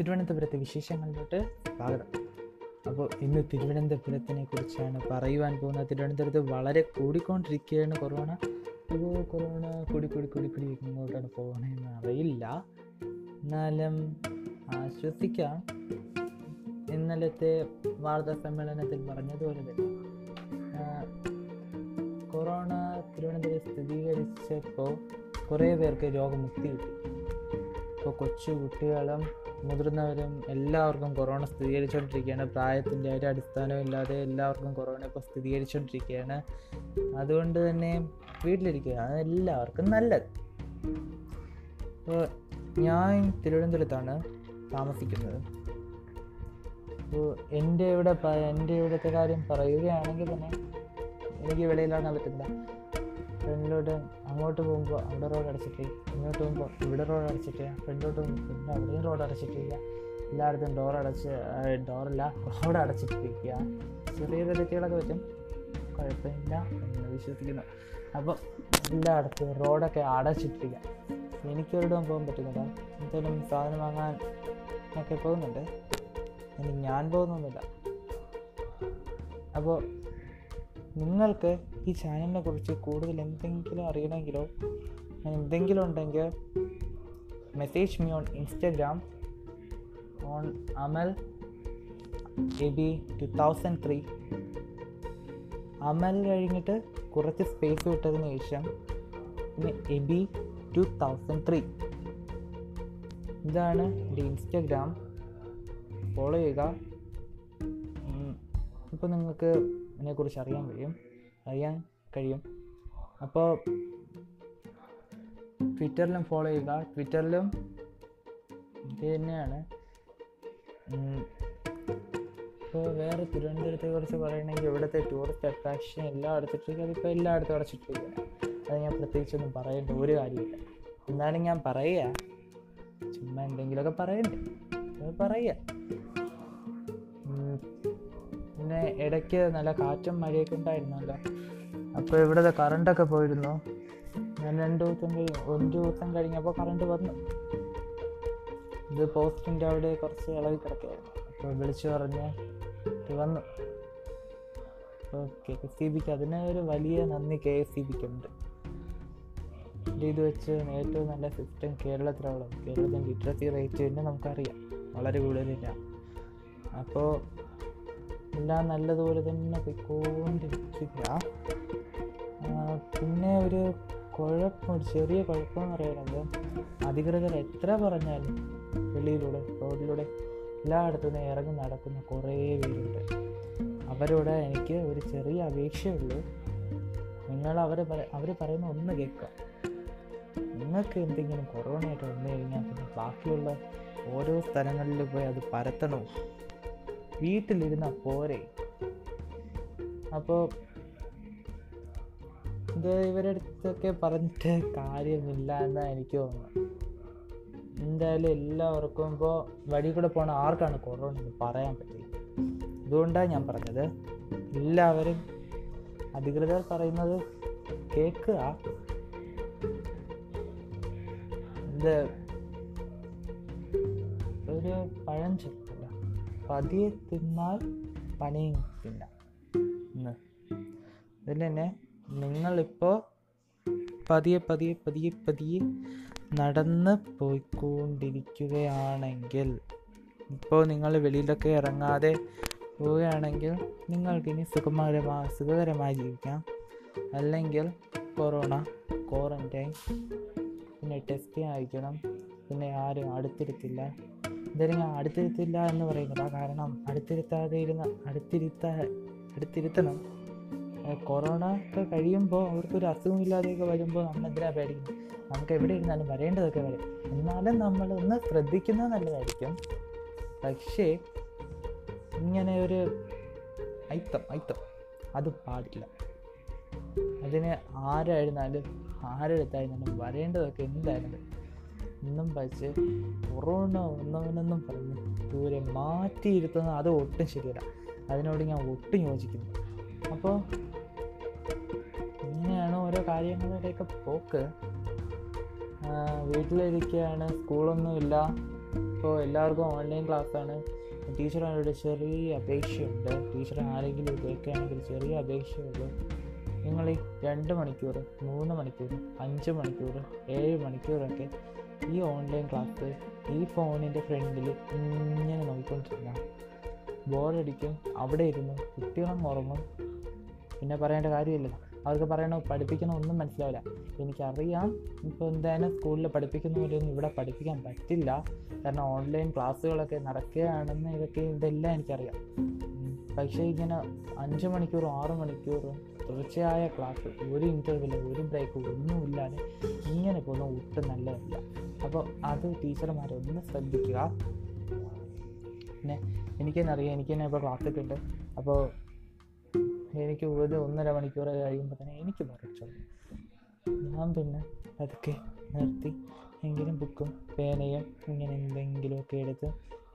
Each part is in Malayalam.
തിരുവനന്തപുരത്തെ വിശേഷങ്ങളിലോട്ട് സ്വാഗതം. അപ്പോൾ ഇന്ന് തിരുവനന്തപുരത്തിനെ കുറിച്ചാണ് പറയുവാൻ പോകുന്നത്. തിരുവനന്തപുരത്ത് വളരെ കൂടിക്കൊണ്ടിരിക്കുകയാണ് കൊറോണ. ഇപ്പോൾ കൊറോണ കൂടി കൂടി കൂടി കൂടി ഇങ്ങോട്ടാണ് പോകണമെന്ന് അറിയില്ല. എന്നാലും ആശ്വസിക്കാം. ഇന്നലത്തെ വാർത്താ സമ്മേളനത്തിൽ പറഞ്ഞതുപോലെ തന്നെ കൊറോണ തിരുവനന്തപുരം സ്ഥിരീകരിച്ചപ്പോൾ കുറേ പേർക്ക് രോഗമുക്തി കിട്ടി. ഇപ്പോൾ കൊച്ചു കുട്ടികളും മുതിർന്നവരും എല്ലാവർക്കും കൊറോണ സ്ഥിരീകരിച്ചുകൊണ്ടിരിക്കുകയാണ് പ്രായത്തിന്റെ ഒരു അടിസ്ഥാനവും ഇല്ലാതെ എല്ലാവർക്കും കൊറോണ ഇപ്പോൾ സ്ഥിരീകരിച്ചുകൊണ്ടിരിക്കുകയാണ് അതുകൊണ്ട് തന്നെ വീട്ടിലിരിക്കുക അത് എല്ലാവർക്കും നല്ലത്. ഇപ്പോൾ ഞാൻ തിരുവനന്തപുരത്താണ് താമസിക്കുന്നത്. അപ്പോൾ എന്റെ ഇവിടെ എന്റെ ഇവിടുത്തെ കാര്യം പറയുകയാണെങ്കിൽ തന്നെ എനിക്ക് വെളിയിലിറങ്ങാൻ പറ്റില്ല. ഫ്രണ്ടിലോട്ട് അങ്ങോട്ട് പോകുമ്പോൾ അവിടെ റോഡ് അടച്ചിട്ട് ഇങ്ങോട്ട് പോകുമ്പോൾ ഇവിടെ റോഡ് അടച്ചിട്ട് ഫ്രണ്ടിലോട്ട് പോകുമ്പോൾ പിന്നെ അവിടെയും റോഡ് അടച്ചിട്ടില്ല എല്ലായിടത്തും ഡോർ അടച്ച് ഡോറല്ല റോഡ് അടച്ചിട്ടിരിക്കുക ചെറിയ തെറ്റുകളൊക്കെ പറ്റും. കുഴപ്പമില്ല എന്ന് വിശ്വസിക്കുന്നു. അപ്പോൾ എല്ലായിടത്തും റോഡൊക്കെ അടച്ചിട്ടില്ല എനിക്കൊരിടവും പോകാൻ പറ്റുന്നില്ല. എന്തെങ്കിലും സാധനം വാങ്ങാൻ ഒക്കെ പോകുന്നുണ്ട്. ഇനി ഞാൻ പോകുന്നൊന്നുമില്ല. അപ്പോൾ നിങ്ങൾക്ക് ഈ ചാനലിനെ കുറിച്ച് കൂടുതൽ എന്തെങ്കിലും അറിയണമെങ്കിലോ എന്തെങ്കിലും ഉണ്ടെങ്കിൽ message me on Instagram on Amal A B two thousand three Amal കഴിഞ്ഞിട്ട് കുറച്ച് സ്പേസ് വിട്ടതിന് ശേഷം പിന്നെ A B two thousand three ഇതാണ് എന്റെ ഇൻസ്റ്റഗ്രാം ഫോളോ ചെയ്യുക. ഇപ്പോൾ നിങ്ങൾക്ക് ഇതിനെക്കുറിച്ച് അറിയാൻ കഴിയും. അറിയാൻ കഴിയും. അപ്പോൾ ട്വിറ്ററിലും ഫോളോ ചെയ്യുക. ട്വിറ്ററിലും ഇത് തന്നെയാണ്. ഇപ്പോൾ വേറെ തിരുവനന്തപുരത്തെ കുറിച്ച് പറയണമെങ്കിൽ ഇവിടുത്തെ ടൂറിസ്റ്റ് അട്രാക്ഷൻ എല്ലാം അടച്ചിട്ടിരിക്കുക അതിപ്പോൾ എല്ലായിടത്തും അടച്ചിട്ടിരിക്കുകയാണ് അത് ഞാൻ പ്രത്യേകിച്ചൊന്നും പറയേണ്ട ഒരു കാര്യമില്ല. എന്നാലും ഞാൻ പറയുക. ചുമ്മാ എന്തെങ്കിലുമൊക്കെ പറയണ്ടേ. അത് പറയുക. ഇടയ്ക്ക് നല്ല കാറ്റും മഴയൊക്കെ ഉണ്ടായിരുന്നല്ലോ. അപ്പോൾ ഇവിടുത്തെ കറണ്ടൊക്കെ പോയിരുന്നു? ഞാൻ രണ്ട് ദിവസം കഴിഞ്ഞു ഒരു ദിവസം കഴിഞ്ഞപ്പോൾ കറണ്ട് വന്നു. ഇത് പോസ്റ്റിന്റെ അവിടെ കുറച്ച് ഇളകി കിടക്കുകയായിരുന്നു. അപ്പോൾ വിളിച്ചു പറഞ്ഞ് ഇത് വന്നു. അപ്പോൾ കെ എസ് സി ബിക്ക് അതിന് ഒരു വലിയ നന്ദി കെ എസ് സി ബിക്ക് ഉണ്ട് ഇത് വെച്ച് ഏറ്റവും നല്ല സിസ്റ്റം കേരളത്തിലുള്ളത്. കേരളത്തിന്റെ ലിറ്ററസി റേറ്റ് തന്നെ നമുക്കറിയാം. വളരെ കൂടുതലില്ല. അപ്പോൾ എല്ലാം നല്ലതുപോലെ തന്നെ പോയിക്കൊണ്ടിരിക്കുക. പിന്നെ ഒരു കുഴപ്പം ചെറിയ കുഴപ്പമെന്ന് പറയുന്നത് അധികൃതർ എത്ര പറഞ്ഞാലും വെളിയിലൂടെ റോഡിലൂടെ എല്ലായിടത്തു നിന്ന് ഇറങ്ങി നടക്കുന്ന കുറേ പേരുണ്ട്. അവരോട് എനിക്ക് ഒരു ചെറിയ അപേക്ഷയുള്ളൂ നിങ്ങൾ അവരെ അവർ പറയുന്ന ഒന്ന് കേൾക്കുക. നിങ്ങൾക്ക് എന്തെങ്കിലും കൊറോണയായിട്ട് വന്നു കഴിഞ്ഞാൽ പിന്നെ ബാക്കിയുള്ള ഓരോ സ്ഥലങ്ങളിൽ പോയി അത് പരത്തണോ? വീട്ടിലിരുന്ന പോരെ. അപ്പോൾ ഇത് ഇവരുടെ അടുത്തൊക്കെ പറഞ്ഞിട്ട് കാര്യമില്ല എന്നാണ് എനിക്ക് തോന്നുന്നത്. എന്തായാലും എല്ലാവർക്കും ഇപ്പോൾ വഴി കൂടെ പോണ ആർക്കാണ് കൊറോണ എന്ന് പറയാൻ പറ്റില്ല. അതുകൊണ്ടാണ് ഞാൻ പറഞ്ഞത്. എല്ലാവരും അധികൃതർ പറയുന്നത് കേൾക്കുക. ഇത് ഒരു പഴഞ്ചൊല്ലല്ല പതിയെ തിന്നാൽ പണിയും തിന്നാം. അതിൽ തന്നെ നിങ്ങളിപ്പോൾ പതിയെ പതിയെ പതിയെ പതിയെ നടന്ന് പോയിക്കൊണ്ടിരിക്കുകയാണെങ്കിൽ ഇപ്പോൾ നിങ്ങൾ വെളിയിലൊക്കെ ഇറങ്ങാതെ പോവുകയാണെങ്കിൽ നിങ്ങൾക്കിനി സുഖകരമാ സുഖകരമായി ജീവിക്കാം. അല്ലെങ്കിൽ കൊറോണ ക്വാറന്റൈൻ പിന്നെ ടെസ്റ്റ് അയക്കണം പിന്നെ ആരും അടുത്തിരുത്തില്ല. എന്തായാലും അടുത്തിരുത്തില്ല എന്ന് പറയുന്നില്ല. കാരണം അടുത്തിരുത്താതെ ഇരുന്ന അടുത്തിരുത്താ അടുത്തിരുത്തണം. കൊറോണ ഒക്കെ കഴിയുമ്പോൾ അവർക്കൊരു അസുഖമില്ലാതെയൊക്കെ വരുമ്പോൾ നമ്മൾ എന്തിനാ പേടിക്കുന്നത്? നമുക്ക് എവിടെ ഇരുന്നാലും വരേണ്ടതൊക്കെ വരും. എന്നാലും നമ്മൾ ഒന്ന് ശ്രദ്ധിക്കുന്നത് നല്ലതായിരിക്കും. പക്ഷേ ഇങ്ങനെ ഒരു ഐത്തം ഐത്തം അത് പാടില്ല. അതിന് ആരായിരുന്നാലും ആരെടുത്തായിരുന്നാലും വരേണ്ടതൊക്കെ എന്തായിരുന്നു എന്നും വച്ച് കൊറോണ വന്നവനെന്നും പറഞ്ഞ് ദൂരെ മാറ്റിയിരുത്തുന്നത് അത് ഒട്ടും ശരിയല്ല. അതിനോട് ഞാൻ ഒട്ടും യോജിക്കുന്നു അപ്പോൾ ഇങ്ങനെയാണ് ഓരോ കാര്യങ്ങളുടെയൊക്കെ പോക്ക്. വീട്ടിലിരിക്കുകയാണ് സ്കൂളൊന്നുമില്ല. ഇപ്പോൾ എല്ലാവർക്കും ഓൺലൈൻ ക്ലാസ്സാണ് ടീച്ചറിനോട് ചെറിയ അപേക്ഷയുണ്ട്. ടീച്ചർ ആരെങ്കിലും കേൾക്കുകയാണെങ്കിൽ ചെറിയ അപേക്ഷയുള്ളൂ. നിങ്ങൾ ഈ രണ്ട് മണിക്കൂർ മൂന്ന് മണിക്കൂർ അഞ്ച് മണിക്കൂർ ഏഴ് മണിക്കൂറൊക്കെ ഈ ഓൺലൈൻ ക്ലാസ് ഈ ഫോണിന്റെ ഫ്രണ്ടിൽ ഇങ്ങനെ നോക്കിക്കൊണ്ടിരുന്ന. ബോറടിക്കും അവിടെ ഇരുന്നു. കുട്ടികളും ഉറങ്ങും. പിന്നെ പറയേണ്ട കാര്യമില്ലല്ലോ അവർക്ക് പറയണോ പഠിപ്പിക്കണോ ഒന്നും മനസ്സിലാവില്ല. എനിക്കറിയാം. ഇപ്പോൾ എന്തായാലും സ്കൂളിൽ പഠിപ്പിക്കുന്ന പോലെയൊന്നും ഇവിടെ പഠിപ്പിക്കാൻ പറ്റില്ല. കാരണം ഓൺലൈൻ ക്ലാസ്സുകളൊക്കെ നടക്കുകയാണെന്ന് ഇതൊക്കെ ഇതെല്ലാം എനിക്കറിയാം. പക്ഷേ ഇങ്ങനെ അഞ്ച് മണിക്കൂറും ആറ് മണിക്കൂറും തുടർച്ചയായ ക്ലാസ് ഒരു ഇന്റർവ്യൂൽ ഒരു ബ്രേക്ക് ഒന്നുമില്ലാതെ ഇങ്ങനെ പോകുന്ന ഒട്ടും നല്ലതല്ല. അപ്പോൾ അത് ടീച്ചർമാരൊന്ന് ശ്രദ്ധിക്കുക. പിന്നെ എനിക്കെന്നറിയാം എനിക്ക് തന്നെ ഇപ്പോൾ ക്ലാസ് ഉണ്ട്. അപ്പോൾ എനിക്ക് ഒരു ഒന്നര മണിക്കൂർ കഴിയുമ്പോൾ തന്നെ എനിക്ക് മറിച്ചു ഞാൻ പിന്നെ അതൊക്കെ നിർത്തി. എങ്കിലും ബുക്കും പേനയും ഇങ്ങനെ എന്തെങ്കിലുമൊക്കെ എടുത്ത്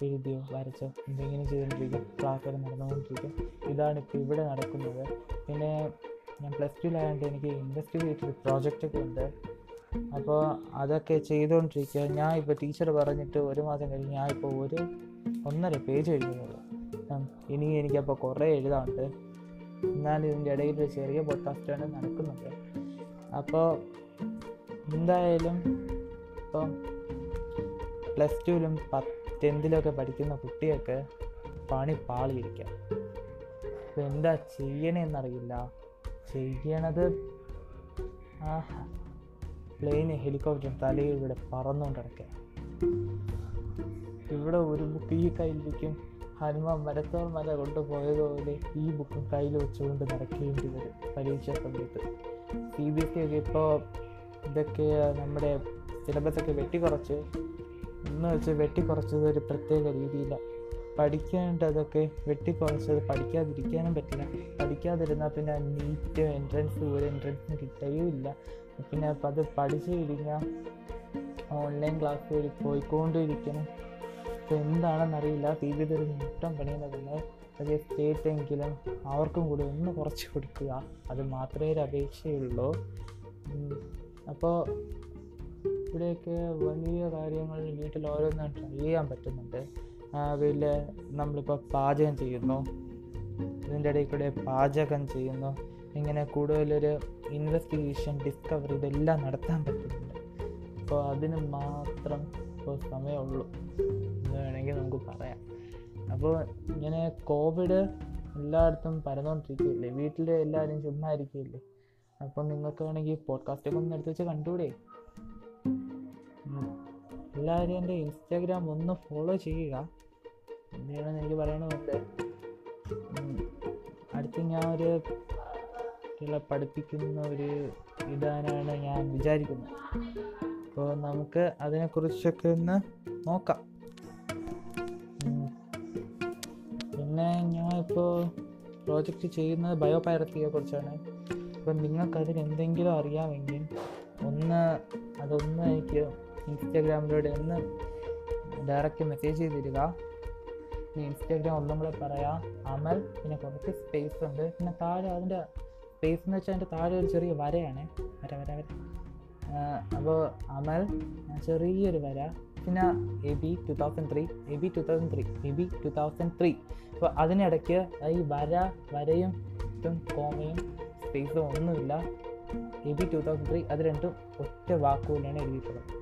എഴുതിയോ വരച്ചോ എന്തെങ്കിലും ചെയ്തുകൊണ്ടിരിക്കും ക്ലാസ്സുകൾ നടന്നുകൊണ്ടിരിക്കും ഇതാണ് ഇപ്പോൾ ഇവിടെ നടക്കുന്നത്. പിന്നെ ഞാൻ പ്ലസ് ടുവിലായതുകൊണ്ട് എനിക്ക് ഇൻവെസ്റ്റിഗേറ്റീവ് പ്രോജക്റ്റൊക്കെ ഉണ്ട്. അപ്പോൾ അതൊക്കെ ചെയ്തുകൊണ്ടിരിക്കുക. ഞാൻ ഇപ്പോൾ ടീച്ചർ പറഞ്ഞിട്ട് ഒരു മാസം കഴിഞ്ഞ് ഞാൻ ഇപ്പോൾ ഒരു ഒന്നര പേജ് എഴുതുന്നുള്ളൂ. ഇനി എനിക്കപ്പോൾ കുറേ എഴുതാറുണ്ട് എന്നാലും ഇതിന്റെ ഇടയിൽ ഒരു ചെറിയ പോഡ്കാസ്റ്റാണ് നടക്കുന്നത്. അപ്പോൾ എന്തായാലും ഇപ്പം പ്ലസ് ടുവിലും പത്ത് ടെൻത്തിലൊക്കെ പഠിക്കുന്ന കുട്ടിയൊക്കെ പണി പാളിയിരിക്കാം. അപ്പം എന്താ ചെയ്യണേന്നറിയില്ല. ചെയ്യണത് ആ പ്ലെയിന് ഹെലികോപ്റ്റർ തലയിൽ ഇവിടെ പറന്നുകൊണ്ട് കിടക്കുക ഇവിടെ ഒരു ബുക്ക് ഈ കയ്യിലിരിക്കും. ഹനുമാൻ മരത്തോൾ മല കൊണ്ടുപോയതുപോലെ ഈ ബുക്കും കയ്യിൽ വെച്ചുകൊണ്ട് നടക്കേണ്ടി വരും പരീക്ഷാ സമയത്ത്. സി ബി എസ് സി ഒക്കെ ഇപ്പോൾ ഇതൊക്കെ നമ്മുടെ സിലബസൊക്കെ വെട്ടിക്കുറച്ച് എന്ന് വെച്ച് വെട്ടിക്കുറച്ചത് ഒരു പ്രത്യേക രീതിയിലാണ് പഠിക്കേണ്ടതൊക്കെ വെട്ടിക്കുറച്ചത് പഠിക്കാതിരിക്കാനും പറ്റില്ല. പഠിക്കാതിരുന്നാൽ പിന്നെ നീറ്റ് എൻട്രൻസ് ഒരു എൻട്രൻസിന് കിട്ടുകയുമില്ല പിന്നെ അപ്പം അത് പഠിച്ചു കഴിഞ്ഞാൽ ഓൺലൈൻ ക്ലാസ് വഴി പോയിക്കൊണ്ടിരിക്കണം. ഇപ്പം എന്താണെന്നറിയില്ല. ഒരു മുട്ടം പണിയുന്നതല്ലേ അതേ സ്റ്റേറ്റ് എങ്കിലും അവർക്കും കൂടി ഒന്ന് കുറച്ച് കൊടുക്കുക. അത് മാത്രമേ ഒരു അപേക്ഷയുള്ളൂ. അപ്പോൾ ഇവിടെയൊക്കെ വലിയ കാര്യങ്ങൾ വീട്ടിൽ ഓരോന്നും ട്രൈ ചെയ്യാൻ പറ്റുന്നുണ്ട്. അതിൽ നമ്മളിപ്പോൾ പാചകം ചെയ്യുന്നു. ഇതിന്റെ ഇടയിൽ കൂടെ പാചകം ചെയ്യുന്നു. ഇങ്ങനെ കൂടുതലൊരു ഇൻവെസ്റ്റിഗേഷൻ ഡിസ്കവറി ഇതെല്ലാം നടത്താൻ പറ്റുന്നുണ്ട്. അപ്പോൾ അതിന് മാത്രം ഇപ്പോൾ സമയമുള്ളൂ. എന്ന് വേണമെങ്കിൽ നമുക്ക് പറയാം. അപ്പോൾ ഇങ്ങനെ കോവിഡ് എല്ലായിടത്തും പരന്നുകൊണ്ടിരിക്കുകയില്ലേ വീട്ടിൽ എല്ലാവരും ചുമ്മാ ഇരിക്കുകയില്ലേ? അപ്പം നിങ്ങൾക്ക് വേണമെങ്കിൽ പോഡ്കാസ്റ്റൊക്കെ ഒന്ന് എടുത്ത് വെച്ച് കണ്ടുകൂടെ. എല്ലാവരും എന്റെ ഇൻസ്റ്റാഗ്രാം ഒന്ന് ഫോളോ ചെയ്യുക. എന്തെയാണെന്ന് എനിക്ക് പറയണമെന്നുണ്ട്. അടുത്ത് ഞാൻ ഒരു കുട്ടികളെ പഠിപ്പിക്കുന്ന ഒരു ഇടാനാണ് ഞാൻ വിചാരിക്കുന്നത് അപ്പോൾ നമുക്ക് അതിനെക്കുറിച്ചൊക്കെ ഒന്ന് നോക്കാം. പിന്നെ ഞാൻ ഇപ്പോൾ പ്രോജക്റ്റ് ചെയ്യുന്നത് ബയോ പൈറത്തിയെ കുറിച്ചാണ്. അപ്പം നിങ്ങൾക്ക് എന്തെങ്കിലും അറിയാമെങ്കിൽ ഒന്ന് അതൊന്ന് എനിക്ക് ഇൻസ്റ്റാഗ്രാമിലൂടെ ഒന്ന് ഡയറക്റ്റ് മെസ്സേജ് ചെയ്ത് തരിക ഈ ഇൻസ്റ്റാഗ്രാം ഒന്നും കൂടെ പറയാം. അമൽ പിന്നെ കുറച്ച് സ്പേസ് ഉണ്ട്. പിന്നെ താഴെ അതിന്റെ സ്പേസ് എന്ന് വെച്ചാൽ അതിന്റെ താഴെ ഒരു ചെറിയ വരയാണ്. വര വര വര. അപ്പോൾ അമൽ ചെറിയൊരു വര. പിന്നെ A B two thousand three A B two thousand three A B two thousand three അപ്പോൾ അതിനിടയ്ക്ക് ഈ വര വരയും ഇതും കോമയും സ്പേസും ഒന്നുമില്ല. A B two thousand three അത് രണ്ടും ഒറ്റ വാക്കുകൂടിയാണ് എഴുതിയിട്ടുള്ളത്.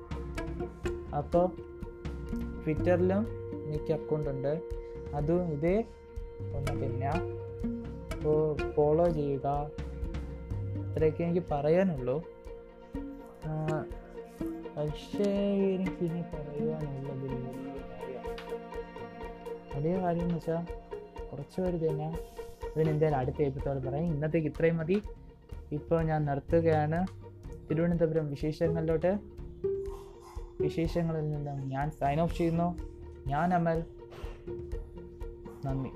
അപ്പോൾ ട്വിറ്ററിലും എനിക്ക് അക്കൗണ്ട് ഉണ്ട്. അതും ഇതേ ഒന്ന് പിന്നെ അപ്പോൾ ഫോളോ ചെയ്യുക. ഇത്രയൊക്കെ എനിക്ക് പറയാനുള്ളൂ. പക്ഷേ എനിക്ക് ഇനി പറയുവാനുള്ളത് വലിയ കാര്യം. എന്ന് വെച്ചാൽ കുറച്ച് പേര് തന്നെ ഇതിനെന്തായാലും അടുത്ത എപ്പിസോഡ് പറയാം. ഇന്നത്തേക്ക് ഇത്രയും മതി. ഇപ്പോൾ ഞാൻ നിർത്തുകയാണ്. തിരുവനന്തപുരം വിശേഷങ്ങളിലോട്ട് വിശേഷങ്ങളിൽ നിന്ന് ഞാൻ സൈൻ ഓഫ് ചെയ്യുന്നു. ഞാൻ അമൽ. നന്ദി.